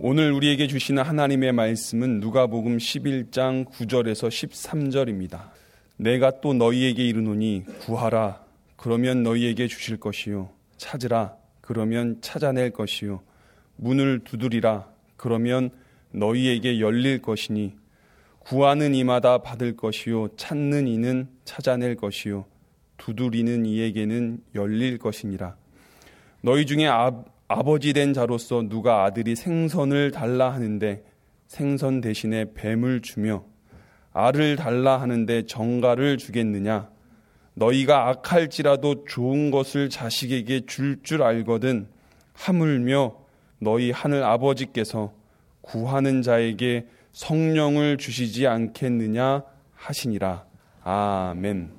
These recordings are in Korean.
오늘 우리에게 주시는 하나님의 말씀은 누가복음 11장 9절에서 13절입니다. 내가 또 너희에게 이르노니 구하라. 그러면 너희에게 주실 것이요. 찾으라. 그러면 찾아낼 것이요. 문을 두드리라. 그러면 너희에게 열릴 것이니 구하는 이마다 받을 것이요. 찾는 이는 찾아낼 것이요. 두드리는 이에게는 열릴 것이니라. 너희 중에 아, 아버지 된 자로서 누가 아들이 생선을 달라 하는데 생선 대신에 뱀을 주며 알을 달라 하는데 정가를 주겠느냐? 너희가 악할지라도 좋은 것을 자식에게 줄줄 줄 알거든 하물며 너희 하늘 아버지께서 구하는 자에게 성령을 주시지 않겠느냐 하시니라. 아멘.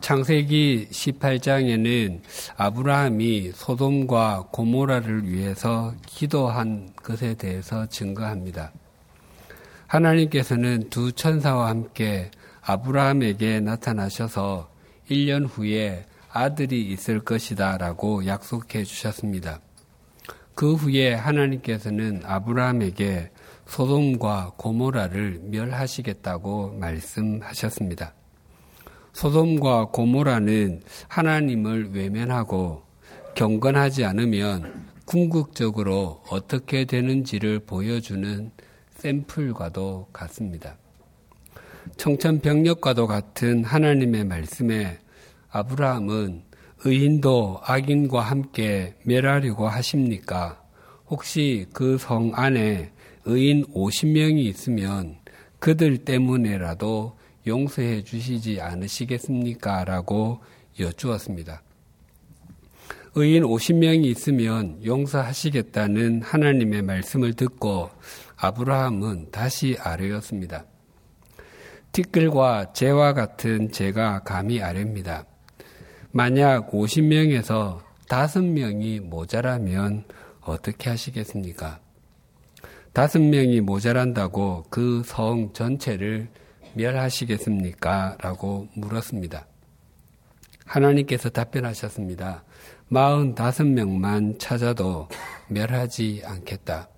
창세기 18장에는 아브라함이 소돔과 고모라를 위해서 기도한 것에 대해서 증거합니다. 하나님께서는 두 천사와 함께 아브라함에게 나타나셔서 1년 후에 아들이 있을 것이다 라고 약속해 주셨습니다. 그 후에 하나님께서는 아브라함에게 소돔과 고모라를 멸하시겠다고 말씀하셨습니다. 소돔과 고모라는 하나님을 외면하고 경건하지 않으면 궁극적으로 어떻게 되는지를 보여주는 샘플과도 같습니다. 청천벽력과도 같은 하나님의 말씀에 아브라함은 의인도 악인과 함께 멸하려고 하십니까? 혹시 그 성 안에 의인 50명이 있으면 그들 때문에라도 용서해 주시지 않으시겠습니까? 라고 여쭈었습니다. 의인 50명이 있으면 용서하시겠다는 하나님의 말씀을 듣고 아브라함은 다시 아뢰었습니다. 티끌과 재와 같은 재가 감히 아뢰입니다. 만약 50명에서 5명이 모자라면 어떻게 하시겠습니까? 5명이 모자란다고 그 성 전체를 멸하시겠습니까? 라고 물었습니다. 하나님께서 답변하셨습니다. 45명만 찾아도 멸하지 않겠다.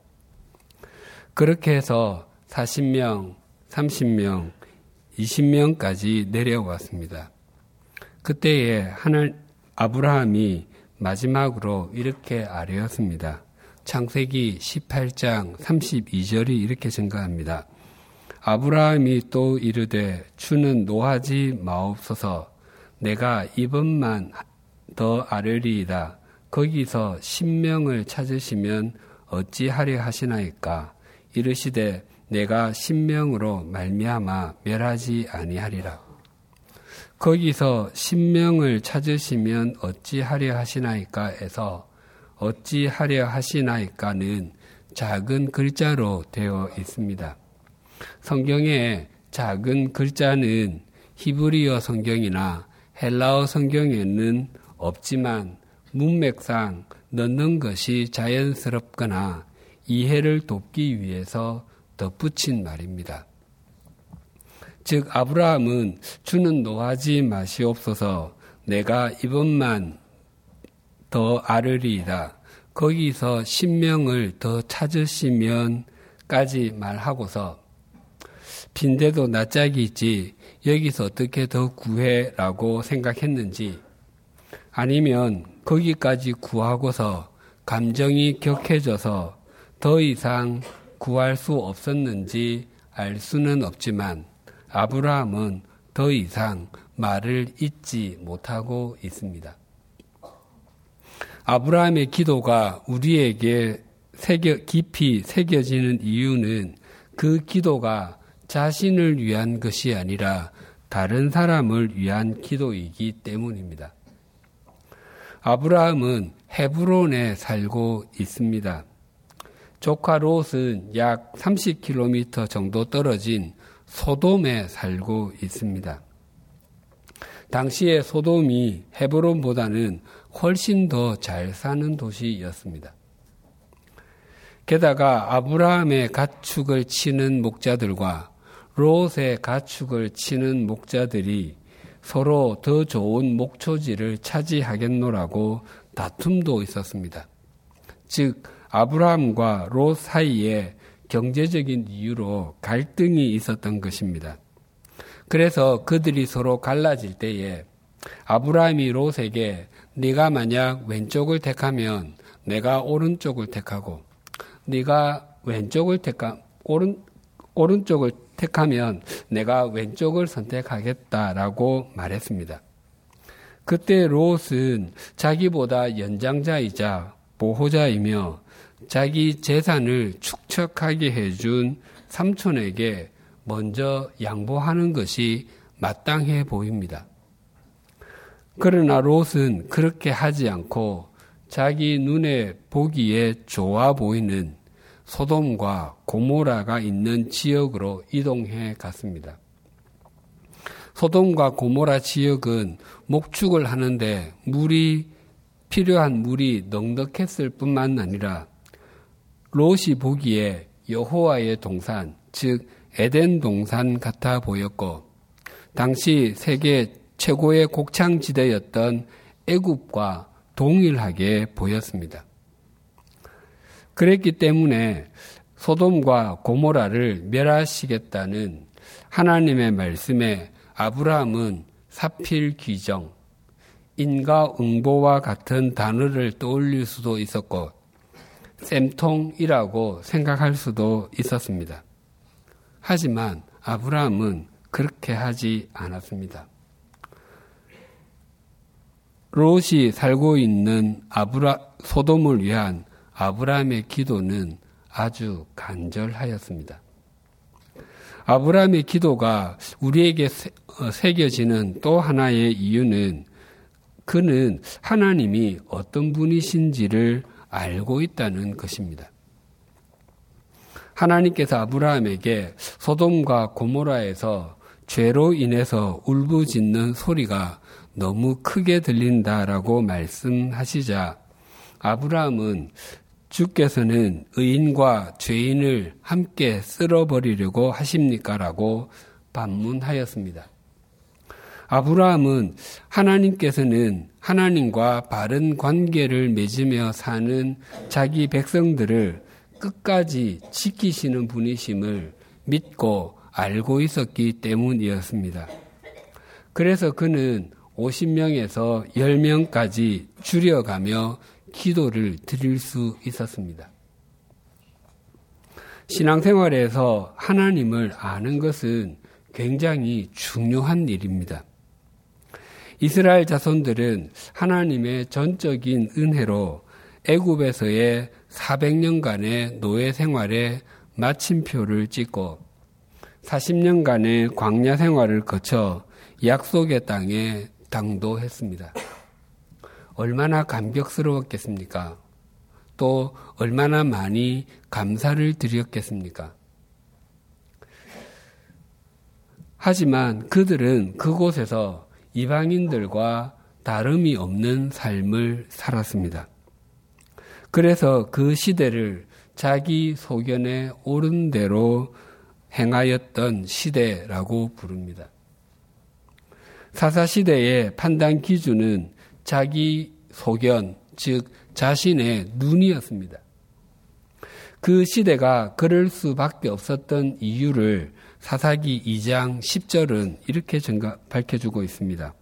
그렇게 해서 40명, 30명, 20명까지 내려왔습니다. 그때에 하나 아브라함이 마지막으로 이렇게 아뢰었습니다. 창세기 18장 32절이 이렇게 증가합니다. 아브라함이 또 이르되 주는 노하지 마옵소서 내가 이번만 더 아뢰리이다. 거기서 신명을 찾으시면 어찌하려 하시나이까 이르시되 내가 신명으로 말미암아 멸하지 아니하리라. 거기서 신명을 찾으시면 어찌하려 하시나이까에서 어찌하려 하시나이까는 작은 글자로 되어 있습니다. 성경에 작은 글자는 히브리어 성경이나 헬라어 성경에는 없지만 문맥상 넣는 것이 자연스럽거나 이해를 돕기 위해서 덧붙인 말입니다. 즉 아브라함은 주는 노하지 마시옵소서 내가 이번만 더 아르리이다. 거기서 신명을 더 찾으시면까지 말하고서 빈대도 낯짝이 있지 여기서 어떻게 더 구해라고 생각했는지 아니면 거기까지 구하고서 감정이 격해져서 더 이상 구할 수 없었는지 알 수는 없지만 아브라함은 더 이상 말을 잊지 못하고 있습니다. 아브라함의 기도가 우리에게 새겨, 깊이 새겨지는 이유는 그 기도가 자신을 위한 것이 아니라 다른 사람을 위한 기도이기 때문입니다. 아브라함은 헤브론에 살고 있습니다. 조카 롯은 약 30km 정도 떨어진 소돔에 살고 있습니다. 당시에 소돔이 헤브론보다는 훨씬 더 잘 사는 도시였습니다. 게다가 아브라함의 가축을 치는 목자들과 롯의 가축을 치는 목자들이 서로 더 좋은 목초지를 차지하겠노라고 다툼도 있었습니다. 즉 아브라함과 롯 사이에 경제적인 이유로 갈등이 있었던 것입니다. 그래서 그들이 서로 갈라질 때에 아브라함이 롯에게 네가 만약 왼쪽을 택하면 내가 오른쪽을 택하고 네가 왼쪽을 택하 오른 오른쪽을 택하면 내가 왼쪽을 선택하겠다라고 말했습니다. 그때 롯은 자기보다 연장자이자 보호자이며 자기 재산을 축척하게 해준 삼촌에게 먼저 양보하는 것이 마땅해 보입니다. 그러나 롯은 그렇게 하지 않고 자기 눈에 보기에 좋아 보이는 소돔과 고모라가 있는 지역으로 이동해 갔습니다. 소돔과 고모라 지역은 목축을 하는데 물이 필요한 물이 넉넉했을 뿐만 아니라 롯이 보기에 여호와의 동산, 즉 에덴 동산 같아 보였고 당시 세계 최고의 곡창지대였던 애굽과 동일하게 보였습니다. 그랬기 때문에 소돔과 고모라를 멸하시겠다는 하나님의 말씀에 아브라함은 사필 귀정, 인가응보와 같은 단어를 떠올릴 수도 있었고 쌤통이라고 생각할 수도 있었습니다. 하지만 아브라함은 그렇게 하지 않았습니다. 롯이 살고 있는 아브라 소돔을 위한 아브라함의 기도는 아주 간절하였습니다. 아브라함의 기도가 우리에게 어, 새겨지는 또 하나의 이유는 그는 하나님이 어떤 분이신지를 알고 있다는 것입니다. 하나님께서 아브라함에게 소돔과 고모라에서 죄로 인해서 울부짖는 소리가 너무 크게 들린다라고 말씀하시자 아브라함은 주께서는 의인과 죄인을 함께 쓸어버리려고 하십니까? 라고 반문하였습니다. 아브라함은 하나님께서는 하나님과 바른 관계를 맺으며 사는 자기 백성들을 끝까지 지키시는 분이심을 믿고 알고 있었기 때문이었습니다. 그래서 그는 50명에서 10명까지 줄여가며 기도를 드릴 수 있었습니다. 신앙생활에서 하나님을 아는 것은 굉장히 중요한 일입니다. 이스라엘 자손들은 하나님의 전적인 은혜로 애굽에서의 400년간의 노예 생활에 마침표를 찍고 40년간의 광야 생활을 거쳐 약속의 땅에 당도했습니다. 얼마나 감격스러웠겠습니까? 또 얼마나 많이 감사를 드렸겠습니까? 하지만 그들은 그곳에서 이방인들과 다름이 없는 삶을 살았습니다. 그래서 그 시대를 자기 소견에 옳은 대로 행하였던 시대라고 부릅니다. 사사시대의 판단 기준은 자기 소견, 즉 자신의 눈이었습니다. 그 시대가 그럴 수밖에 없었던 이유를 사사기 2장 10절은 이렇게 밝혀주고 있습니다.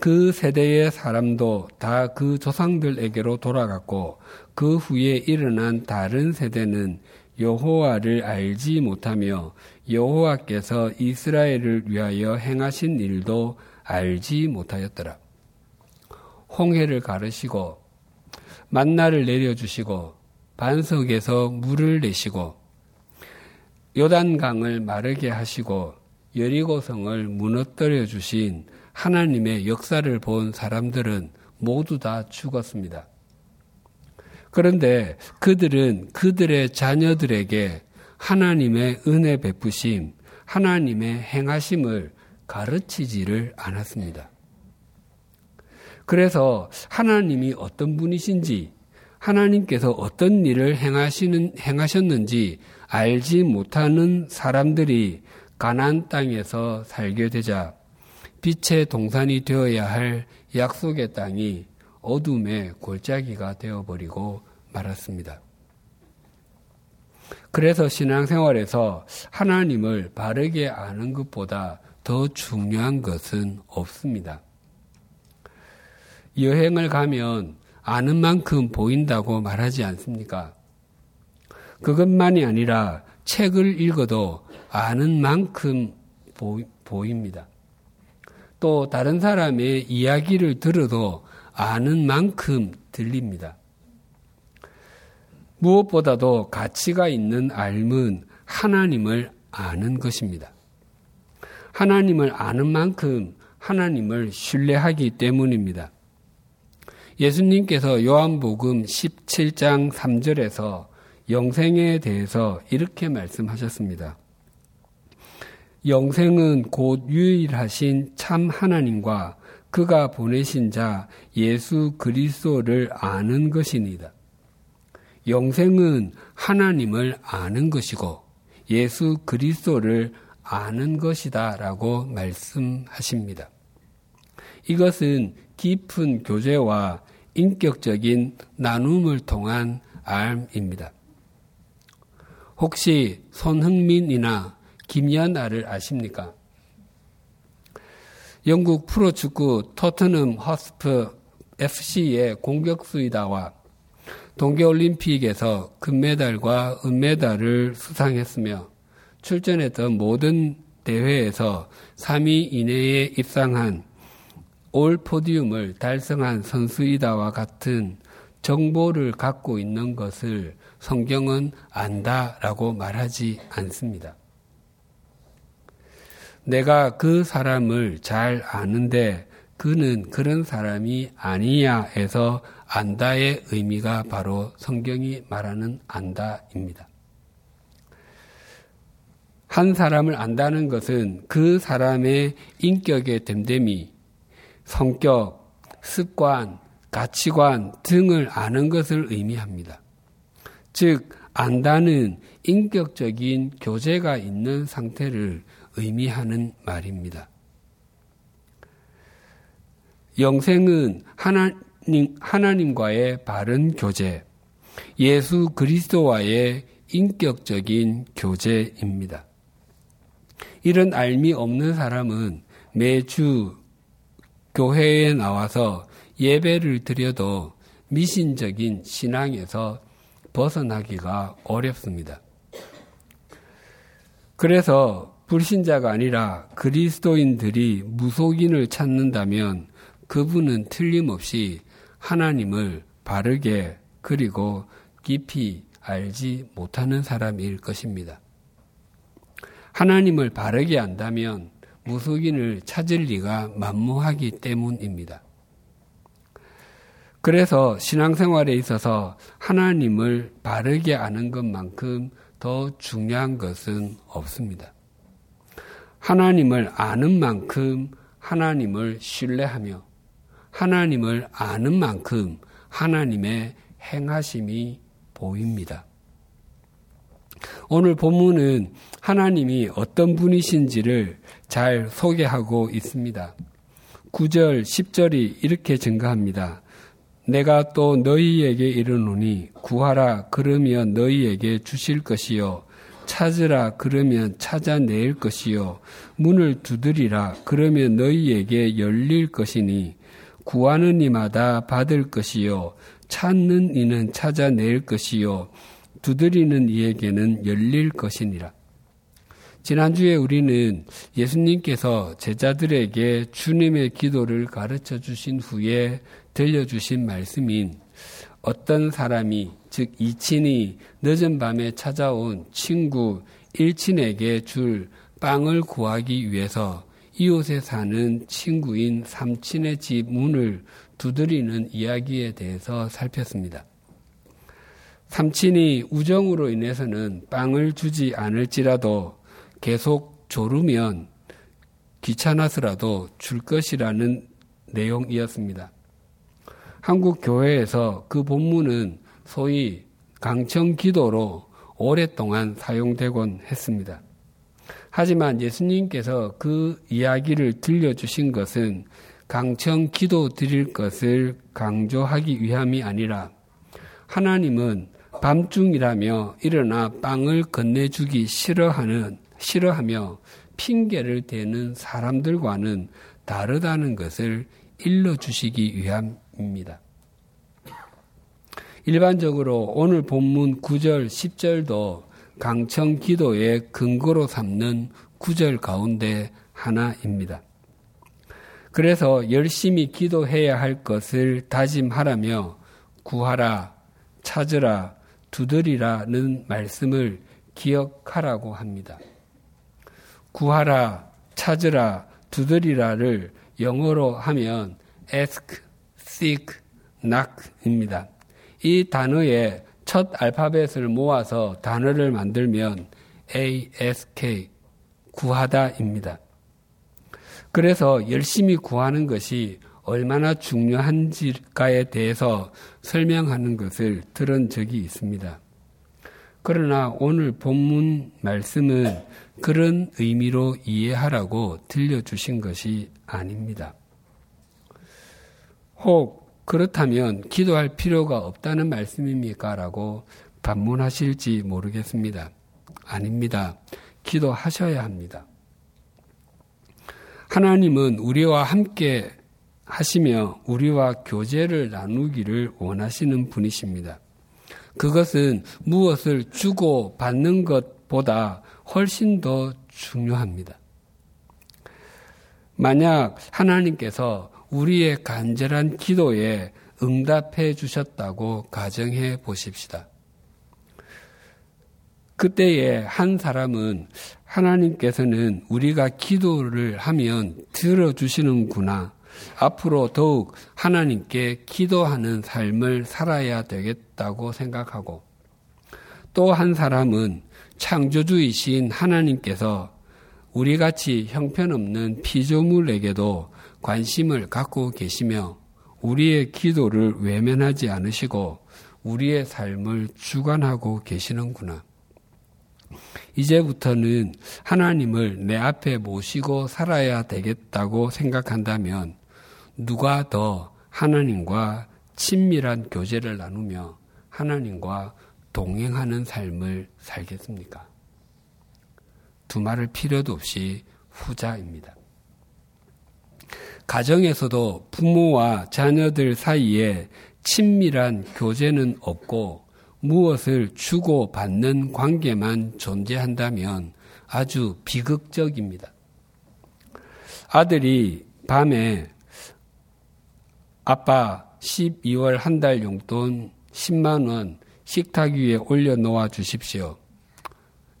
그 세대의 사람도 다 그 조상들에게로 돌아갔고 그 후에 일어난 다른 세대는 여호와를 알지 못하며 여호와께서 이스라엘을 위하여 행하신 일도 알지 못하였더라. 홍해를 가르시고 만나를 내려주시고 반석에서 물을 내시고 요단강을 마르게 하시고 여리고성을 무너뜨려 주신 하나님의 역사를 본 사람들은 모두 다 죽었습니다. 그런데 그들은 그들의 자녀들에게 하나님의 은혜 베푸심, 하나님의 행하심을 가르치지를 않았습니다. 그래서 하나님이 어떤 분이신지, 하나님께서 어떤 일을 행하시는, 행하셨는지 알지 못하는 사람들이 가난 땅에서 살게 되자 빛의 동산이 되어야 할 약속의 땅이 어둠의 골짜기가 되어버리고 말았습니다. 그래서 신앙생활에서 하나님을 바르게 아는 것보다 더 중요한 것은 없습니다. 여행을 가면 아는 만큼 보인다고 말하지 않습니까? 그것만이 아니라 책을 읽어도 아는 만큼 보, 입니다 또 다른 사람의 이야기를 들어도 아는 만큼 들립니다. 무엇보다도 가치가 있는 알은 하나님을 아는 것입니다. 하나님을 아는 만큼 하나님을 신뢰하기 때문입니다. 예수님께서 요한복음 17장 3절에서 영생에 대해서 이렇게 말씀하셨습니다. 영생은 곧 유일하신 참 하나님과 그가 보내신 자 예수 그리스도를 아는 것이니다. 영생은 하나님을 아는 것이고 예수 그리스도를 아는 것이다라고 말씀하십니다. 이것은 깊은 교제와 인격적인 나눔을 통한 암입니다. 혹시 손흥민이나 김연아를 아십니까? 영국 프로축구 토트넘 허스프 FC의 공격수이다와 동계올림픽에서 금메달과 은메달을 수상했으며 출전했던 모든 대회에서 3위 이내에 입상한 올 포디움을 달성한 선수이다와 같은 정보를 갖고 있는 것을 성경은 안다라고 말하지 않습니다. 내가 그 사람을 잘 아는데 그는 그런 사람이 아니야 해서 안다의 의미가 바로 성경이 말하는 안다입니다. 한 사람을 안다는 것은 그 사람의 인격의 됨됨이, 성격, 습관, 가치관 등을 아는 것을 의미합니다. 즉, 안다는 인격적인 교제가 있는 상태를 의미하는 말입니다. 영생은 하나님, 하나님과의 바른 교제, 예수 그리스도와의 인격적인 교제입니다. 이런 알미 없는 사람은 매주 교회에 나와서 예배를 드려도 미신적인 신앙에서 벗어나기가 어렵습니다. 그래서 불신자가 아니라 그리스도인들이 무속인을 찾는다면 그분은 틀림없이 하나님을 바르게 그리고 깊이 알지 못하는 사람일 것입니다. 하나님을 바르게 안다면 무속인을 찾을 리가 만무하기 때문입니다. 그래서 신앙생활에 있어서 하나님을 바르게 아는 것만큼 더 중요한 것은 없습니다. 하나님을 아는 만큼 하나님을 신뢰하며 하나님을 아는 만큼 하나님의 행하심이 보입니다. 오늘 본문은 하나님이 어떤 분이신지를 잘 소개하고 있습니다. 9절, 10절이 이렇게 증가합니다. 내가 또 너희에게 이르노니 구하라 그러면 너희에게 주실 것이요 찾으라 그러면 찾아낼 것이요 문을 두드리라 그러면 너희에게 열릴 것이니 구하는 이마다 받을 것이요 찾는 이는 찾아낼 것이요 두드리는 이에게는 열릴 것이니라. 지난주에 우리는 예수님께서 제자들에게 주님의 기도를 가르쳐 주신 후에 들려주신 말씀인 어떤 사람이 즉 이친이 늦은 밤에 찾아온 친구 일친에게 줄 빵을 구하기 위해서 이웃에 사는 친구인 삼친의 집 문을 두드리는 이야기에 대해서 살폈습니다. 삼친이 우정으로 인해서는 빵을 주지 않을지라도 계속 조르면 귀찮아서라도 줄 것이라는 내용이었습니다. 한국 교회에서 그 본문은 소위 강청 기도로 오랫동안 사용되곤 했습니다. 하지만 예수님께서 그 이야기를 들려주신 것은 강청 기도 드릴 것을 강조하기 위함이 아니라 하나님은 밤중이라며 일어나 빵을 건네주기 싫어하는, 싫어하며 핑계를 대는 사람들과는 다르다는 것을 일러 주시기 위함입니다. 일반적으로 오늘 본문 9절, 10절도 강청 기도의 근거로 삼는 9절 가운데 하나입니다. 그래서 열심히 기도해야 할 것을 다짐하라며 구하라, 찾으라, 두드리라는 말씀을 기억하라고 합니다. 구하라, 찾으라, 두드리라를 영어로 하면 ask, seek, knock입니다. 이 단어의 첫 알파벳을 모아서 단어를 만들면 ask, 구하다입니다. 그래서 열심히 구하는 것이 얼마나 중요한지가에 대해서 설명하는 것을 들은 적이 있습니다. 그러나 오늘 본문 말씀은 그런 의미로 이해하라고 들려주신 것이 아닙니다. 혹 그렇다면 기도할 필요가 없다는 말씀입니까? 라고 반문하실지 모르겠습니다. 아닙니다. 기도하셔야 합니다. 하나님은 우리와 함께 하시며 우리와 교제를 나누기를 원하시는 분이십니다. 그것은 무엇을 주고 받는 것보다 훨씬 더 중요합니다. 만약 하나님께서 우리의 간절한 기도에 응답해 주셨다고 가정해 보십시다. 그때에 한 사람은 하나님께서는 우리가 기도를 하면 들어주시는구나. 앞으로 더욱 하나님께 기도하는 삶을 살아야 되겠다고 생각하고 또 한 사람은 창조주이신 하나님께서 우리 같이 형편없는 피조물에게도 관심을 갖고 계시며 우리의 기도를 외면하지 않으시고 우리의 삶을 주관하고 계시는구나. 이제부터는 하나님을 내 앞에 모시고 살아야 되겠다고 생각한다면 누가 더 하나님과 친밀한 교제를 나누며 하나님과 동행하는 삶을 살겠습니까? 두 말을 필요도 없이 후자입니다. 가정에서도 부모와 자녀들 사이에 친밀한 교제는 없고 무엇을 주고 받는 관계만 존재한다면 아주 비극적입니다. 아들이 밤에 아빠 12월 한 달 용돈 10만원 식탁 위에 올려놓아 주십시오.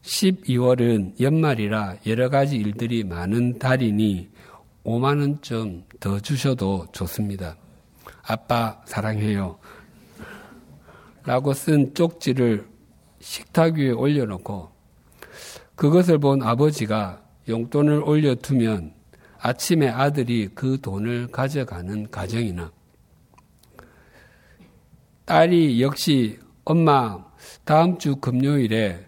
12월은 연말이라 여러 가지 일들이 많은 달이니 5만원 좀더 주셔도 좋습니다. 아빠 사랑해요. 라고 쓴 쪽지를 식탁 위에 올려놓고 그것을 본 아버지가 용돈을 올려두면 아침에 아들이 그 돈을 가져가는 가정이나 딸이 역시 엄마 다음 주 금요일에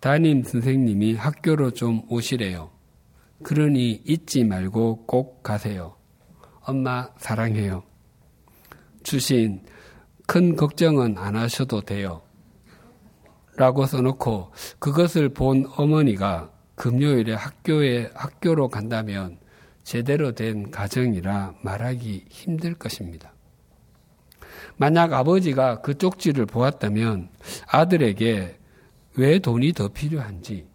담임 선생님이 학교로 좀 오시래요. 그러니 잊지 말고 꼭 가세요. 엄마 사랑해요. 주신 큰 걱정은 안 하셔도 돼요. 라고 써놓고 그것을 본 어머니가 금요일에 학교에, 학교로 간다면 제대로 된 가정이라 말하기 힘들 것입니다. 만약 아버지가 그 쪽지를 보았다면 아들에게 왜 돈이 더 필요한지,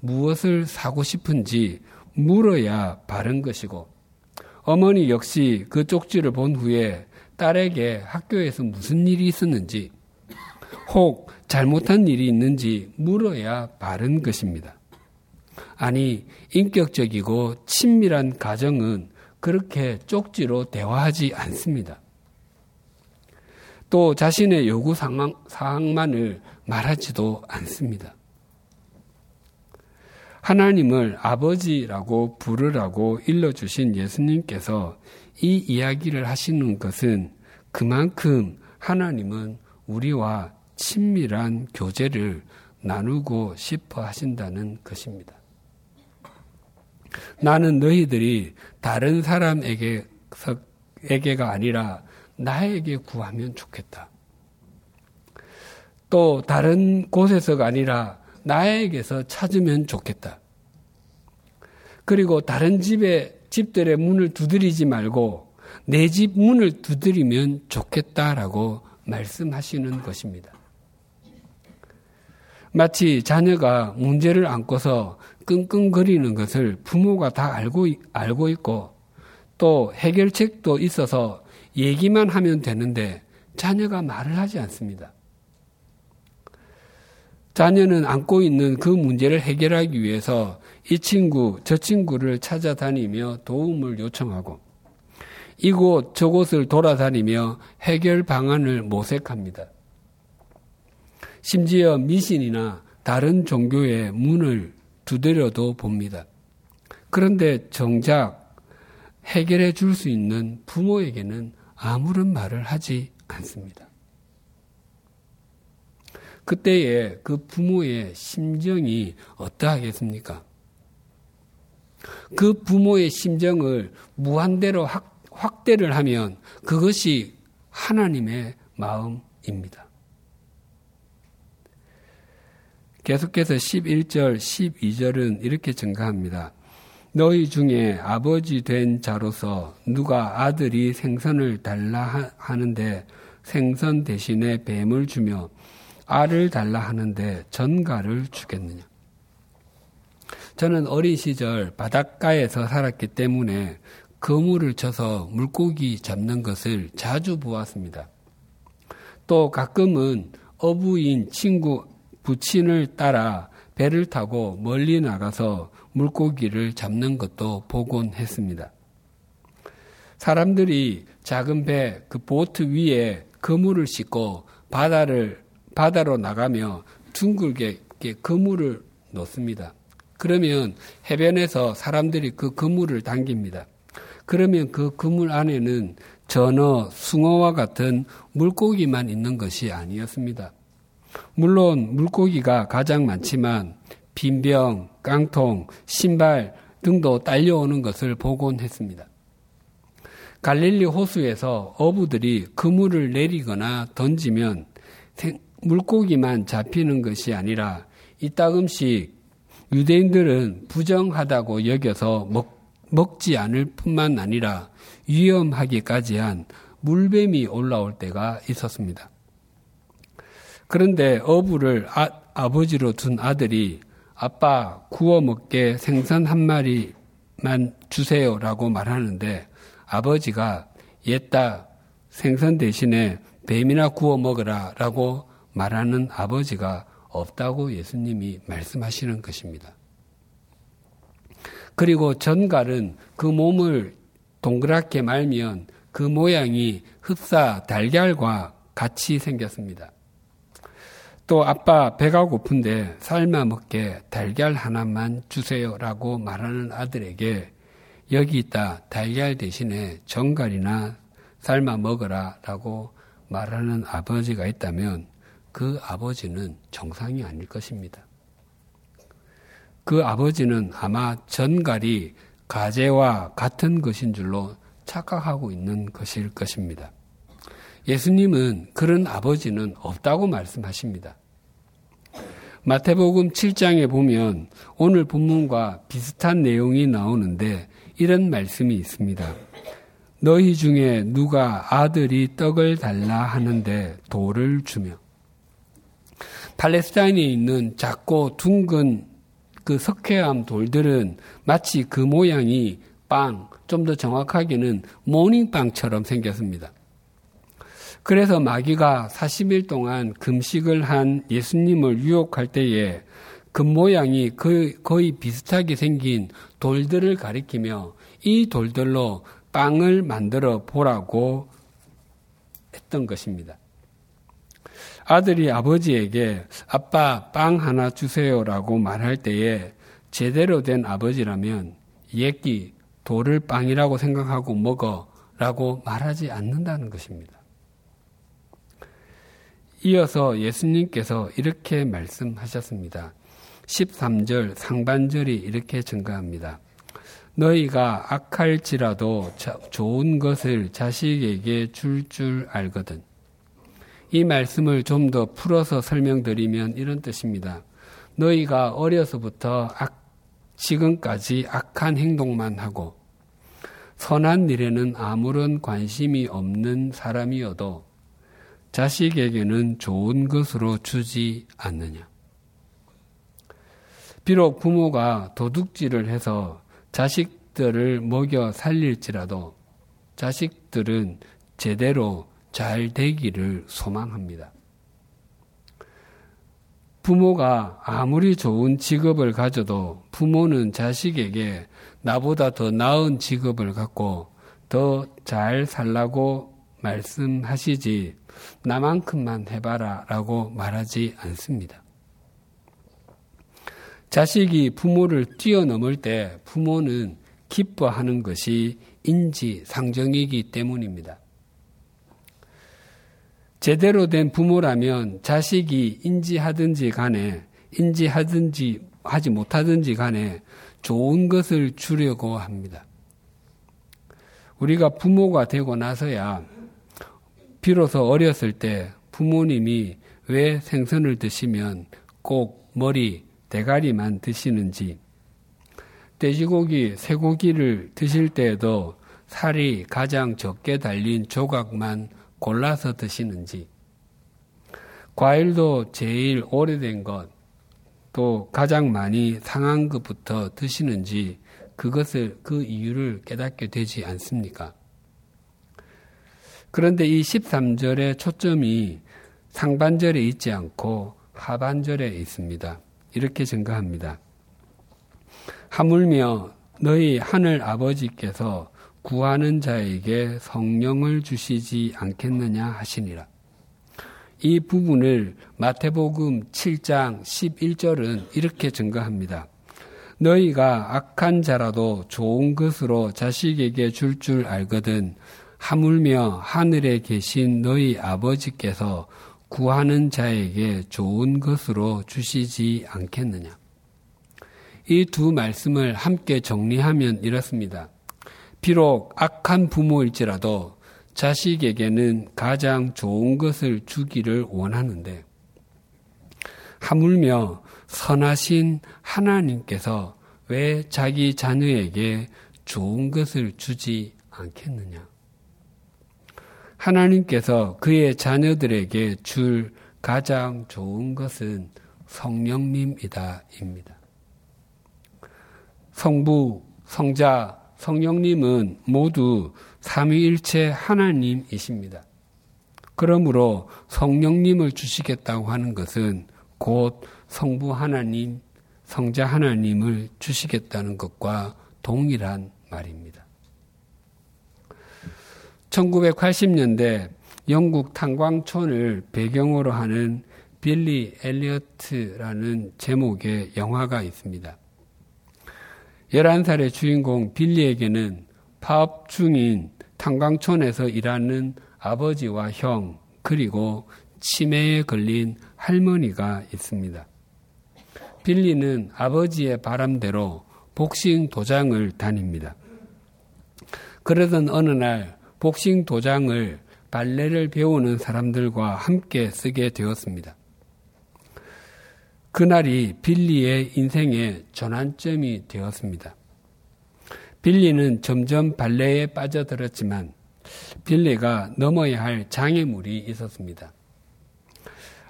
무엇을 사고 싶은지 물어야 바른 것이고, 어머니 역시 그 쪽지를 본 후에 딸에게 학교에서 무슨 일이 있었는지 혹 잘못한 일이 있는지 물어야 바른 것입니다. 아니, 인격적이고 친밀한 가정은 그렇게 쪽지로 대화하지 않습니다. 또 자신의 요구 사항만을 말하지도 않습니다. 하나님을 아버지라고 부르라고 일러주신 예수님께서 이 이야기를 하시는 것은 그만큼 하나님은 우리와 친밀한 교제를 나누고 싶어 하신다는 것입니다. 나는 너희들이 다른 사람에게 녀석에게가 아니라 나에게 구하면 좋겠다. 또 다른 곳에서가 아니라 나에게서 찾으면 좋겠다. 그리고 다른 집에 집들의 문을 두드리지 말고 내 집 문을 두드리면 좋겠다라고 말씀하시는 것입니다. 마치 자녀가 문제를 안고서 끙끙거리는 것을 부모가 다 알고, 알고 있고 또 해결책도 있어서 얘기만 하면 되는데 자녀가 말을 하지 않습니다. 자녀는 안고 있는 그 문제를 해결하기 위해서 이 친구, 저 친구를 찾아다니며 도움을 요청하고 이곳, 저곳을 돌아다니며 해결 방안을 모색합니다. 심지어 미신이나 다른 종교의 문을 두드려도 봅니다. 그런데 정작 해결해 줄 수 있는 부모에게는 아무런 말을 하지 않습니다. 그때에 그 부모의 심정이 어떠하겠습니까? 그 부모의 심정을 무한대로 확, 확대를 하면 그것이 하나님의 마음입니다. 계속해서 11절, 12절은 이렇게 증가합니다. 너희 중에 아버지 된 자로서 누가 아들이 생선을 달라 하는데 생선 대신에 뱀을 주며 알을 달라 하는데 전가를 주겠느냐. 저는 어린 시절 바닷가에서 살았기 때문에 그물을 쳐서 물고기 잡는 것을 자주 보았습니다. 또 가끔은 어부인 친구 부친을 따라 배를 타고 멀리 나가서 물고기를 잡는 것도 보곤 했습니다. 사람들이 작은 배, 그 보트 위에 그물을 싣고 바다를, 바다로 나가며 둥글게 그물을 놓습니다. 그러면 해변에서 사람들이 그 그물을 당깁니다. 그러면 그 그물 안에는 전어, 숭어와 같은 물고기만 있는 것이 아니었습니다. 물론 물고기가 가장 많지만 빈병, 깡통, 신발 등도 딸려오는 것을 보곤 했습니다. 갈릴리 호수에서 어부들이 그물을 내리거나 던지면 물고기만 잡히는 것이 아니라 이따금씩 유대인들은 부정하다고 여겨서 먹, 먹지 않을 뿐만 아니라 위험하기까지 한 물뱀이 올라올 때가 있었습니다. 그런데 어부를 아, 아버지로 둔 아들이 아빠 구워 먹게 생선 한 마리만 주세요라고 말하는데 아버지가 옛다 생선 대신에 뱀이나 구워 먹으라라고 말하는 아버지가 없다고 예수님이 말씀하시는 것입니다. 그리고 전갈은 그 몸을 동그랗게 말면 그 모양이 흡사 달걀과 같이 생겼습니다. 또 아빠 배가 고픈데 삶아 먹게 달걀 하나만 주세요라고 말하는 아들에게 여기 있다 달걀 대신에 정갈이나 삶아 먹어라라고 말하는 아버지가 있다면 그 아버지는 정상이 아닐 것입니다. 그 아버지는 아마 전갈이 가재와 같은 것인 줄로 착각하고 있는 것일 것입니다. 예수님은 그런 아버지는 없다고 말씀하십니다. 마태복음 7장에 보면 오늘 본문과 비슷한 내용이 나오는데 이런 말씀이 있습니다. 너희 중에 누가 아들이 떡을 달라 하는데 돌을 주며 팔레스타인에 있는 작고 둥근 그 석회암 돌들은 마치 그 모양이 빵, 좀 더 정확하게는 모닝빵처럼 생겼습니다. 그래서 마귀가 40일 동안 금식을 한 예수님을 유혹할 때에 그 모양이 거의 비슷하게 생긴 돌들을 가리키며 이 돌들로 빵을 만들어 보라고 했던 것입니다. 아들이 아버지에게 아빠 빵 하나 주세요라고 말할 때에 제대로 된 아버지라면 예끼 돌을 빵이라고 생각하고 먹어라고 말하지 않는다는 것입니다. 이어서 예수님께서 이렇게 말씀하셨습니다. 13절 상반절이 이렇게 증가합니다. 너희가 악할지라도 좋은 것을 자식에게 줄줄 줄 알거든. 이 말씀을 좀 더 풀어서 설명드리면 이런 뜻입니다. 너희가 어려서부터 악, 지금까지 악한 행동만 하고 선한 일에는 아무런 관심이 없는 사람이어도 자식에게는 좋은 것으로 주지 않느냐. 비록 부모가 도둑질을 해서 자식들을 먹여 살릴지라도 자식들은 제대로 잘 되기를 소망합니다. 부모가 아무리 좋은 직업을 가져도 부모는 자식에게 나보다 더 나은 직업을 갖고 더 잘 살라고 말씀하시지 나만큼만 해봐라 라고 말하지 않습니다. 자식이 부모를 뛰어넘을 때 부모는 기뻐하는 것이 인지상정이기 때문입니다. 제대로 된 부모라면 자식이 인지하든지 간에 인지하든지 하지 못하든지 간에 좋은 것을 주려고 합니다. 우리가 부모가 되고 나서야 비로소 어렸을 때 부모님이 왜 생선을 드시면 꼭 머리, 대가리만 드시는지, 돼지고기, 쇠고기를 드실 때에도 살이 가장 적게 달린 조각만 골라서 드시는지, 과일도 제일 오래된 것, 또 가장 많이 상한 것부터 드시는지 그것을 그 이유를 깨닫게 되지 않습니까? 그런데 이 13절의 초점이 상반절에 있지 않고 하반절에 있습니다. 이렇게 증가합니다. 하물며 너희 하늘 아버지께서 구하는 자에게 성령을 주시지 않겠느냐 하시니라. 이 부분을 마태복음 7장 11절은 이렇게 증거합니다. 너희가 악한 자라도 좋은 것으로 자식에게 줄줄 줄 알거든 하물며 하늘에 계신 너희 아버지께서 구하는 자에게 좋은 것으로 주시지 않겠느냐. 이 두 말씀을 함께 정리하면 이렇습니다. 비록 악한 부모일지라도 자식에게는 가장 좋은 것을 주기를 원하는데, 하물며 선하신 하나님께서 왜 자기 자녀에게 좋은 것을 주지 않겠느냐? 하나님께서 그의 자녀들에게 줄 가장 좋은 것은 성령님이다입니다. 성부, 성자, 성령님은 모두 삼위일체 하나님이십니다. 그러므로 성령님을 주시겠다고 하는 것은 곧 성부 하나님, 성자 하나님을 주시겠다는 것과 동일한 말입니다. 1980년대 영국 탄광촌을 배경으로 하는 빌리 엘리어트라는 제목의 영화가 있습니다. 11살의 주인공 빌리에게는 파업 중인 탄광촌에서 일하는 아버지와 형, 그리고 치매에 걸린 할머니가 있습니다. 빌리는 아버지의 바람대로 복싱 도장을 다닙니다. 그러던 어느 날 복싱 도장을 발레를 배우는 사람들과 함께 쓰게 되었습니다. 그날이 빌리의 인생의 전환점이 되었습니다. 빌리는 점점 발레에 빠져들었지만 빌리가 넘어야 할 장애물이 있었습니다.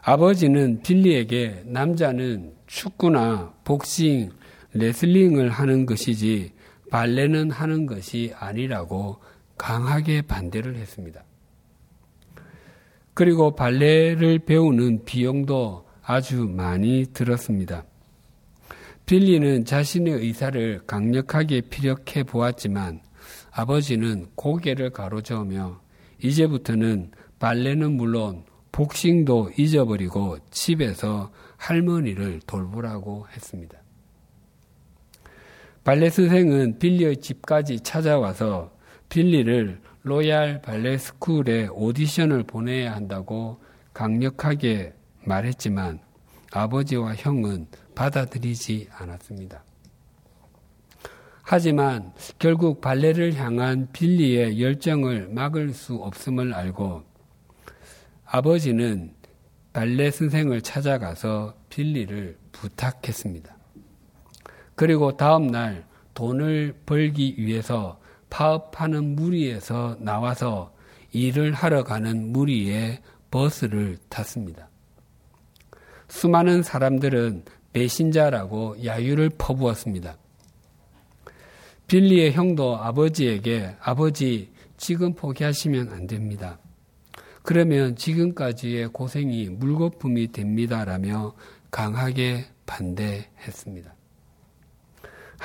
아버지는 빌리에게 남자는 축구나 복싱, 레슬링을 하는 것이지 발레는 하는 것이 아니라고 강하게 반대를 했습니다. 그리고 발레를 배우는 비용도 아주 많이 들었습니다. 빌리는 자신의 의사를 강력하게 피력해 보았지만 아버지는 고개를 가로저으며 이제부터는 발레는 물론 복싱도 잊어버리고 집에서 할머니를 돌보라고 했습니다. 발레 선생은 빌리의 집까지 찾아와서 빌리를 로얄 발레 스쿨에 오디션을 보내야 한다고 강력하게 말했지만 아버지와 형은 받아들이지 않았습니다. 하지만 결국 발레를 향한 빌리의 열정을 막을 수 없음을 알고 아버지는 발레 선생을 찾아가서 빌리를 부탁했습니다. 그리고 다음 날 돈을 벌기 위해서 파업하는 무리에서 나와서 일을 하러 가는 무리의 버스를 탔습니다. 수많은 사람들은 배신자라고 야유를 퍼부었습니다. 빌리의 형도 아버지에게 아버지 지금 포기하시면 안 됩니다. 그러면 지금까지의 고생이 물거품이 됩니다라며 강하게 반대했습니다.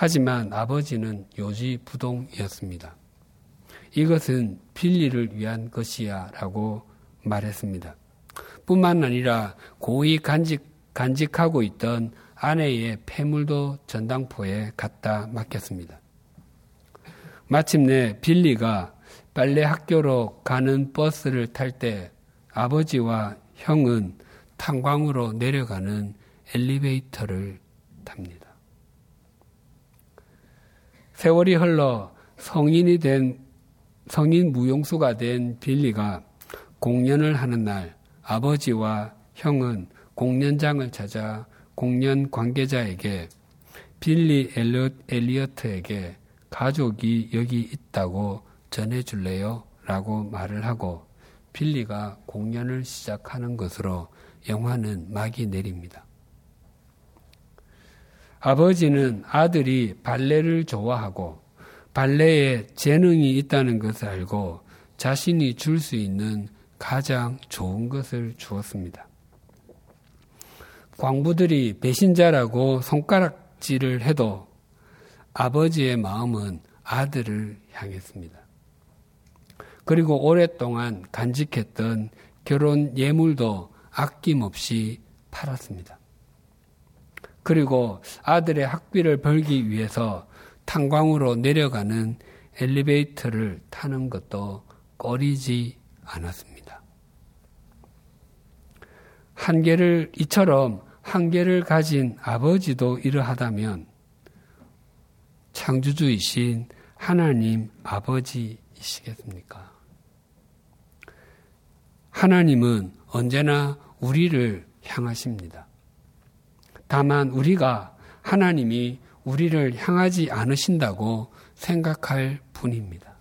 하지만 아버지는 요지부동이었습니다. 이것은 빌리를 위한 것이야 라고 말했습니다. 뿐만 아니라 고의 간직, 간직하고 있던 아내의 폐물도 전당포에 갖다 맡겼습니다. 마침내 빌리가 빨래 학교로 가는 버스를 탈 때 아버지와 형은 탄광으로 내려가는 엘리베이터를 탑니다. 세월이 흘러 성인이 된 성인 무용수가 된 빌리가 공연을 하는 날 아버지와 형은 공연장을 찾아 공연 관계자에게 빌리 엘리어트에게 가족이 여기 있다고 전해줄래요? 라고 말을 하고 빌리가 공연을 시작하는 것으로 영화는 막이 내립니다. 아버지는 아들이 발레를 좋아하고 발레에 재능이 있다는 것을 알고 자신이 줄 수 있는 가장 좋은 것을 주었습니다. 광부들이 배신자라고 손가락질을 해도 아버지의 마음은 아들을 향했습니다. 그리고 오랫동안 간직했던 결혼 예물도 아낌없이 팔았습니다. 그리고 아들의 학비를 벌기 위해서 탄광으로 내려가는 엘리베이터를 타는 것도 꺼리지 않았습니다. 한계를 이처럼 한계를 가진 아버지도 이러하다면 창조주이신 하나님 아버지이시겠습니까? 하나님은 언제나 우리를 향하십니다. 다만 우리가 하나님이 우리를 향하지 않으신다고 생각할 뿐입니다.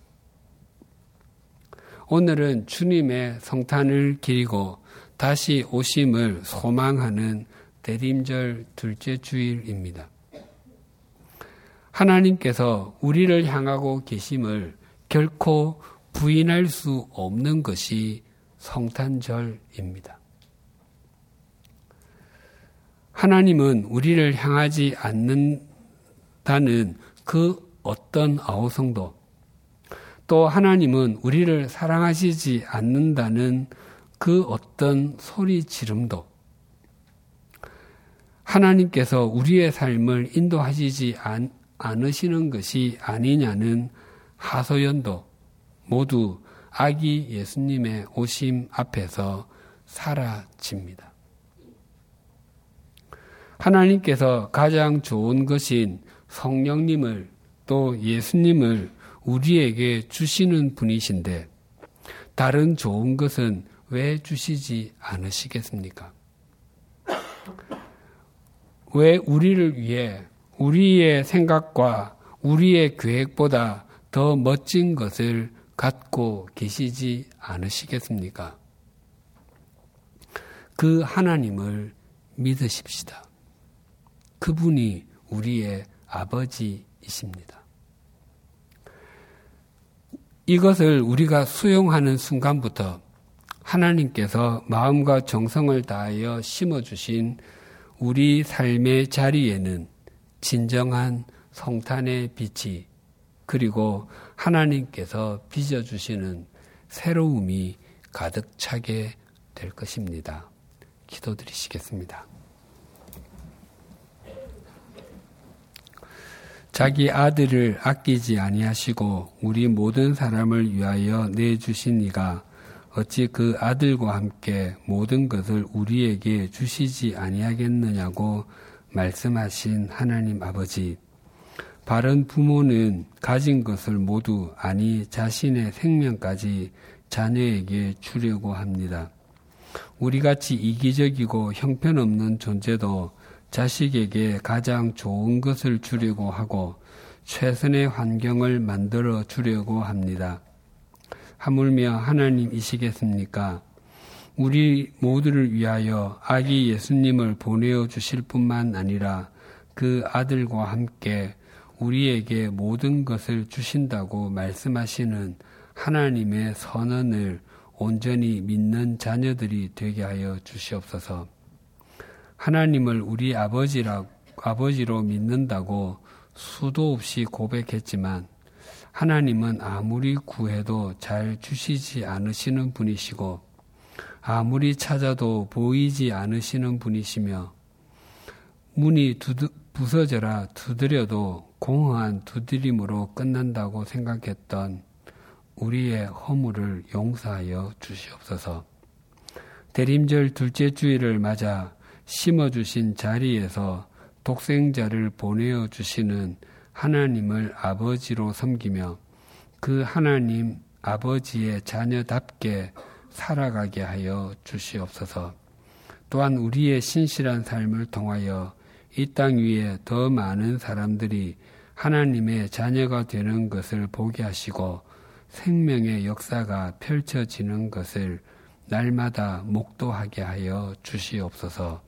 오늘은 주님의 성탄을 기리고 다시 오심을 소망하는 대림절 둘째 주일입니다. 하나님께서 우리를 향하고 계심을 결코 부인할 수 없는 것이 성탄절입니다. 하나님은 우리를 향하지 않는다는 그 어떤 아우성도 또 하나님은 우리를 사랑하시지 않는다는 그 어떤 소리 지름도 하나님께서 우리의 삶을 인도하시지 않, 않으시는 것이 아니냐는 하소연도 모두 아기 예수님의 오심 앞에서 사라집니다. 하나님께서 가장 좋은 것인 성령님을 또 예수님을 우리에게 주시는 분이신데 다른 좋은 것은 왜 주시지 않으시겠습니까? 왜 우리를 위해 우리의 생각과 우리의 계획보다 더 멋진 것을 갖고 계시지 않으시겠습니까? 그 하나님을 믿으십시다. 그분이 우리의 아버지이십니다. 이것을 우리가 수용하는 순간부터 하나님께서 마음과 정성을 다하여 심어주신 우리 삶의 자리에는 진정한 성탄의 빛이 그리고 하나님께서 빚어주시는 새로움이 가득 차게 될 것입니다. 기도드리시겠습니다. 자기 아들을 아끼지 아니하시고 우리 모든 사람을 위하여 내주신 이가 어찌 그 아들과 함께 모든 것을 우리에게 주시지 아니하겠느냐고 말씀하신 하나님 아버지 바른 부모는 가진 것을 모두 아니 자신의 생명까지 자녀에게 주려고 합니다. 우리 같이 이기적이고 형편없는 존재도 자식에게 가장 좋은 것을 주려고 하고 최선의 환경을 만들어 주려고 합니다. 하물며 하나님이시겠습니까? 우리 모두를 위하여 아기 예수님을 보내어 주실 뿐만 아니라 그 아들과 함께 우리에게 모든 것을 주신다고 말씀하시는 하나님의 선언을 온전히 믿는 자녀들이 되게 하여 주시옵소서. 하나님을 우리 아버지라, 아버지로 믿는다고 수도 없이 고백했지만 하나님은 아무리 구해도 잘 주시지 않으시는 분이시고 아무리 찾아도 보이지 않으시는 분이시며 문이 두드, 부서져라 두드려도 공허한 두드림으로 끝난다고 생각했던 우리의 허물을 용서하여 주시옵소서. 대림절 둘째 주일을 맞아 심어주신 자리에서 독생자를 보내어 주시는 하나님을 아버지로 섬기며 그 하나님 아버지의 자녀답게 살아가게 하여 주시옵소서. 또한 우리의 신실한 삶을 통하여 이 땅 위에 더 많은 사람들이 하나님의 자녀가 되는 것을 보게 하시고 생명의 역사가 펼쳐지는 것을 날마다 목도하게 하여 주시옵소서